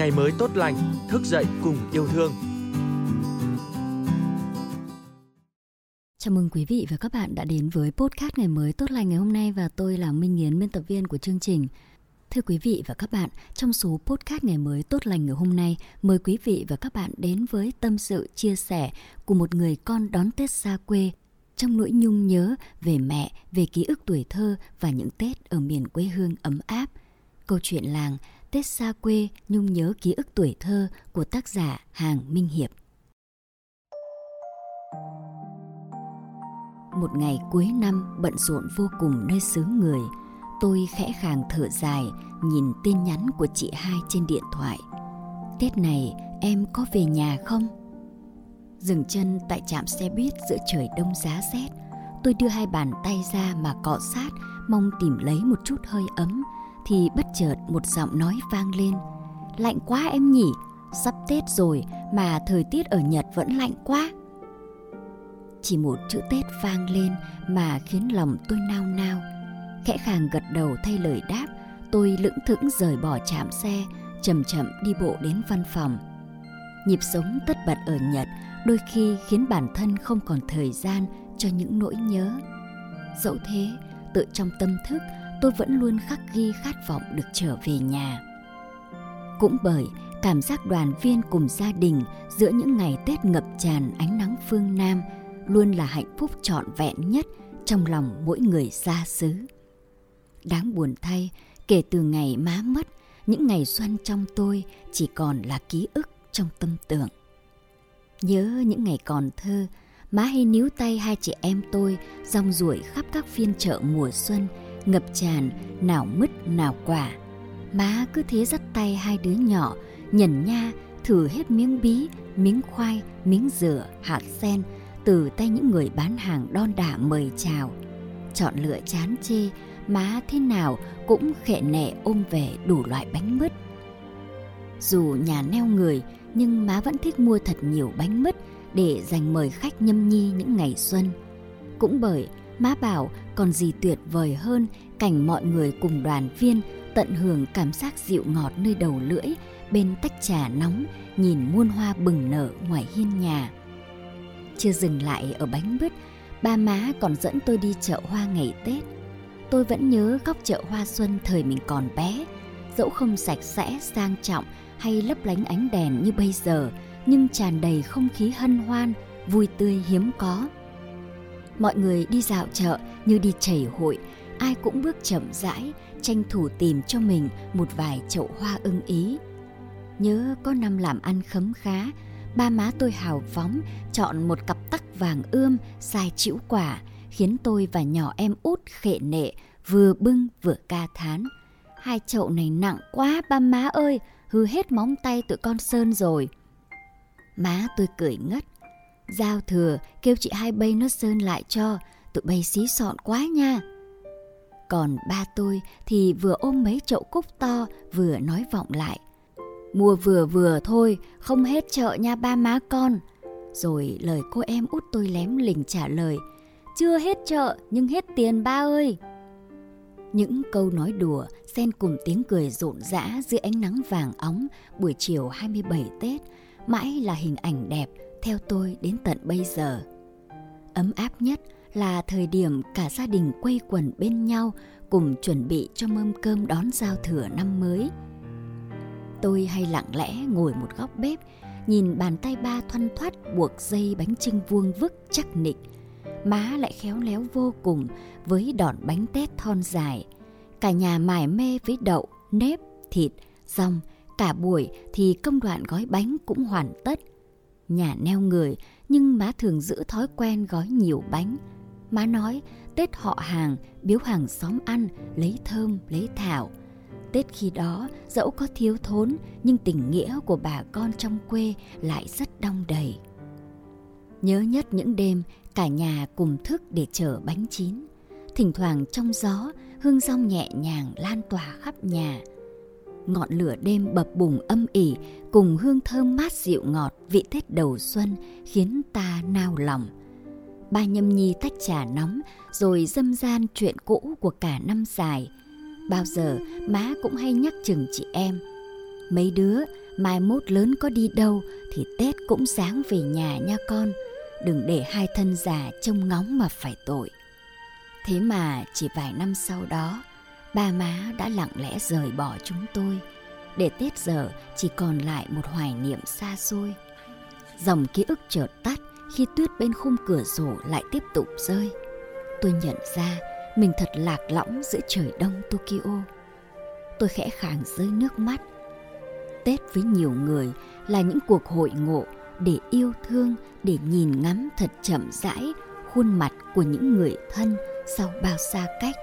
ngày mới tốt lành, thức dậy cùng yêu thương. Chào mừng quý vị và các bạn đã đến với podcast ngày mới tốt lành ngày hôm nay và tôi là Minh Yến, biên tập viên của chương trình. Thưa quý vị và các bạn, trong số podcast ngày mới tốt lành ngày hôm nay, mời quý vị và các bạn đến với tâm sự chia sẻ của một người con đón Tết xa quê trong nỗi nhung nhớ về mẹ, về ký ức tuổi thơ và những Tết ở miền quê hương ấm áp. Câu chuyện làng Tết xa quê nhung nhớ ký ức tuổi thơ của tác giả Hàng Minh Hiệp. Một ngày cuối năm bận rộn vô cùng nơi xứ người, tôi khẽ khàng thở dài nhìn tin nhắn của chị hai trên điện thoại. Tết này em có về nhà không? Dừng chân tại trạm xe buýt giữa trời đông giá rét, tôi đưa hai bàn tay ra mà cọ sát mong tìm lấy một chút hơi ấm thì bất chợt một giọng nói vang lên. Lạnh quá em nhỉ, sắp tết rồi mà thời tiết ở nhật vẫn lạnh quá. Chỉ một chữ tết vang lên mà khiến lòng tôi nao nao. Khẽ khàng gật đầu thay lời đáp, tôi lững thững rời bỏ trạm xe, chậm chậm đi bộ đến văn phòng. Nhịp sống tất bật ở nhật đôi khi khiến bản thân không còn thời gian cho những nỗi nhớ. Dẫu thế, tự trong tâm thức tôi vẫn luôn khắc ghi khát vọng được trở về nhà. Cũng bởi cảm giác đoàn viên cùng gia đình giữa những ngày tết ngập tràn ánh nắng phương nam luôn là hạnh phúc trọn vẹn nhất trong lòng mỗi người xa xứ. Đáng buồn thay, kể từ ngày má mất, những ngày xuân trong tôi chỉ còn là ký ức trong tâm tưởng. Nhớ những ngày còn thơ, má hay níu tay hai chị em tôi rong ruổi khắp các phiên chợ mùa xuân ngập tràn, nào mứt, nào quả. Má cứ thế dắt tay hai đứa nhỏ, nhẩn nha, thử hết miếng bí, miếng khoai, miếng dừa, hạt sen, từ tay những người bán hàng đon đả mời chào. Chọn lựa chán chê, má thế nào cũng khệ nệ ôm về đủ loại bánh mứt. Dù nhà neo người, nhưng má vẫn thích mua thật nhiều bánh mứt để dành mời khách nhâm nhi những ngày xuân. Cũng bởi má bảo còn gì tuyệt vời hơn cảnh mọi người cùng đoàn viên tận hưởng cảm giác dịu ngọt nơi đầu lưỡi, bên tách trà nóng, nhìn muôn hoa bừng nở ngoài hiên nhà. Chưa dừng lại ở bánh bứt, ba má còn dẫn tôi đi chợ hoa ngày tết. Tôi vẫn nhớ góc chợ hoa xuân thời mình còn bé, dẫu không sạch sẽ, sang trọng hay lấp lánh ánh đèn như bây giờ, nhưng tràn đầy không khí hân hoan, vui tươi hiếm có mọi người đi dạo chợ như đi chảy hội, ai cũng bước chậm rãi, tranh thủ tìm cho mình một vài chậu hoa ưng ý. Nhớ có năm làm ăn khấm khá, ba má tôi hào phóng, chọn một cặp tắc vàng ươm dài chĩu quả, khiến tôi và nhỏ em út khệ nệ, vừa bưng vừa ca thán. Hai chậu này nặng quá, ba má ơi, hư hết móng tay tụi con sơn rồi. Má tôi cười ngất giao thừa, kêu chị hai bay nó sơn lại cho. Tụi bay xí sọn quá nha. Còn ba tôi thì vừa ôm mấy chậu cúc to, vừa nói vọng lại. Mua vừa vừa thôi, không hết chợ nha ba má con. Rồi lời cô em út tôi lém lình trả lời. Chưa hết chợ, nhưng hết tiền ba ơi. Những câu nói đùa, xen cùng tiếng cười rộn rã dưới ánh nắng vàng óng buổi chiều 27 Tết. Mãi là hình ảnh đẹp theo tôi đến tận bây giờ. Ấm áp nhất là thời điểm cả gia đình quây quần bên nhau cùng chuẩn bị cho mâm cơm đón giao thừa năm mới. Tôi hay lặng lẽ ngồi một góc bếp, nhìn bàn tay ba thoăn thoắt buộc dây bánh trưng vuông vức chắc nịch. Má lại khéo léo vô cùng với đòn bánh tét thon dài. Cả nhà mải mê với đậu, nếp, thịt, rong. Cả buổi thì công đoạn gói bánh cũng hoàn tất. Nhà neo người nhưng má thường giữ thói quen gói nhiều bánh. Má nói Tết họ hàng, biếu hàng xóm ăn, lấy thơm, lấy thảo. Tết khi đó dẫu có thiếu thốn nhưng tình nghĩa của bà con trong quê lại rất đong đầy. Nhớ nhất những đêm cả nhà cùng thức để chở bánh chín. Thỉnh thoảng trong gió, hương rong nhẹ nhàng lan tỏa khắp nhà. Ngọn lửa đêm bập bùng âm ỉ cùng hương thơm mát dịu ngọt vị Tết đầu xuân khiến ta nao lòng – ba nhâm nhi tách trà nóng rồi dâm gian chuyện cũ của cả năm dài bao giờ má cũng hay nhắc chừng chị em mấy đứa mai mốt lớn có đi đâu thì Tết cũng sáng về nhà nha con. Đừng để hai thân già trông ngóng mà phải tội. Thế mà chỉ vài năm sau đó, ba má đã lặng lẽ rời bỏ chúng tôi. Để Tết giờ chỉ còn lại một hoài niệm xa xôi. Dòng ký ức chợt tắt khi tuyết bên khung cửa sổ lại tiếp tục rơi. Tôi nhận ra mình thật lạc lõng giữa trời đông Tokyo. Tôi khẽ khàng rơi nước mắt. Tết với nhiều người là những cuộc hội ngộ để yêu thương, để nhìn ngắm thật chậm rãi khuôn mặt của những người thân sau bao xa cách.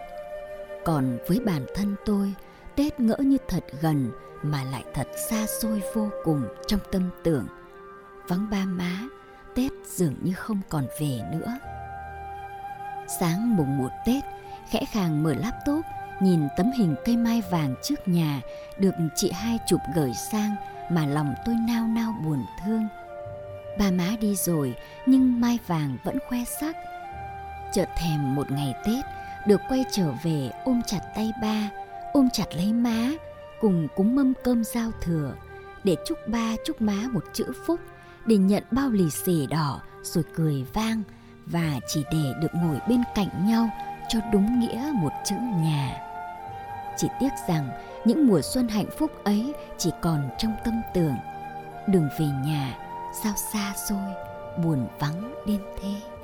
Còn với bản thân tôi, Tết ngỡ như thật gần mà lại thật xa xôi vô cùng trong tâm tưởng. Vắng ba má, Tết dường như không còn về nữa. Sáng mùng một Tết, khẽ khàng mở laptop, nhìn tấm hình cây mai vàng trước nhà được chị hai chụp gửi sang mà lòng tôi nao nao buồn thương. Ba má đi rồi nhưng mai vàng vẫn khoe sắc. Chợt thèm một ngày Tết được quay trở về ôm chặt tay ba, ôm chặt lấy má, cùng cúng mâm cơm giao thừa để chúc ba chúc má một chữ phúc để nhận bao lì xì đỏ rồi cười vang và chỉ để được ngồi bên cạnh nhau cho đúng nghĩa một chữ nhà. Chỉ tiếc rằng những mùa xuân hạnh phúc ấy chỉ còn trong tâm tưởng. Đường về nhà sao xa xôi, buồn vắng đến thế.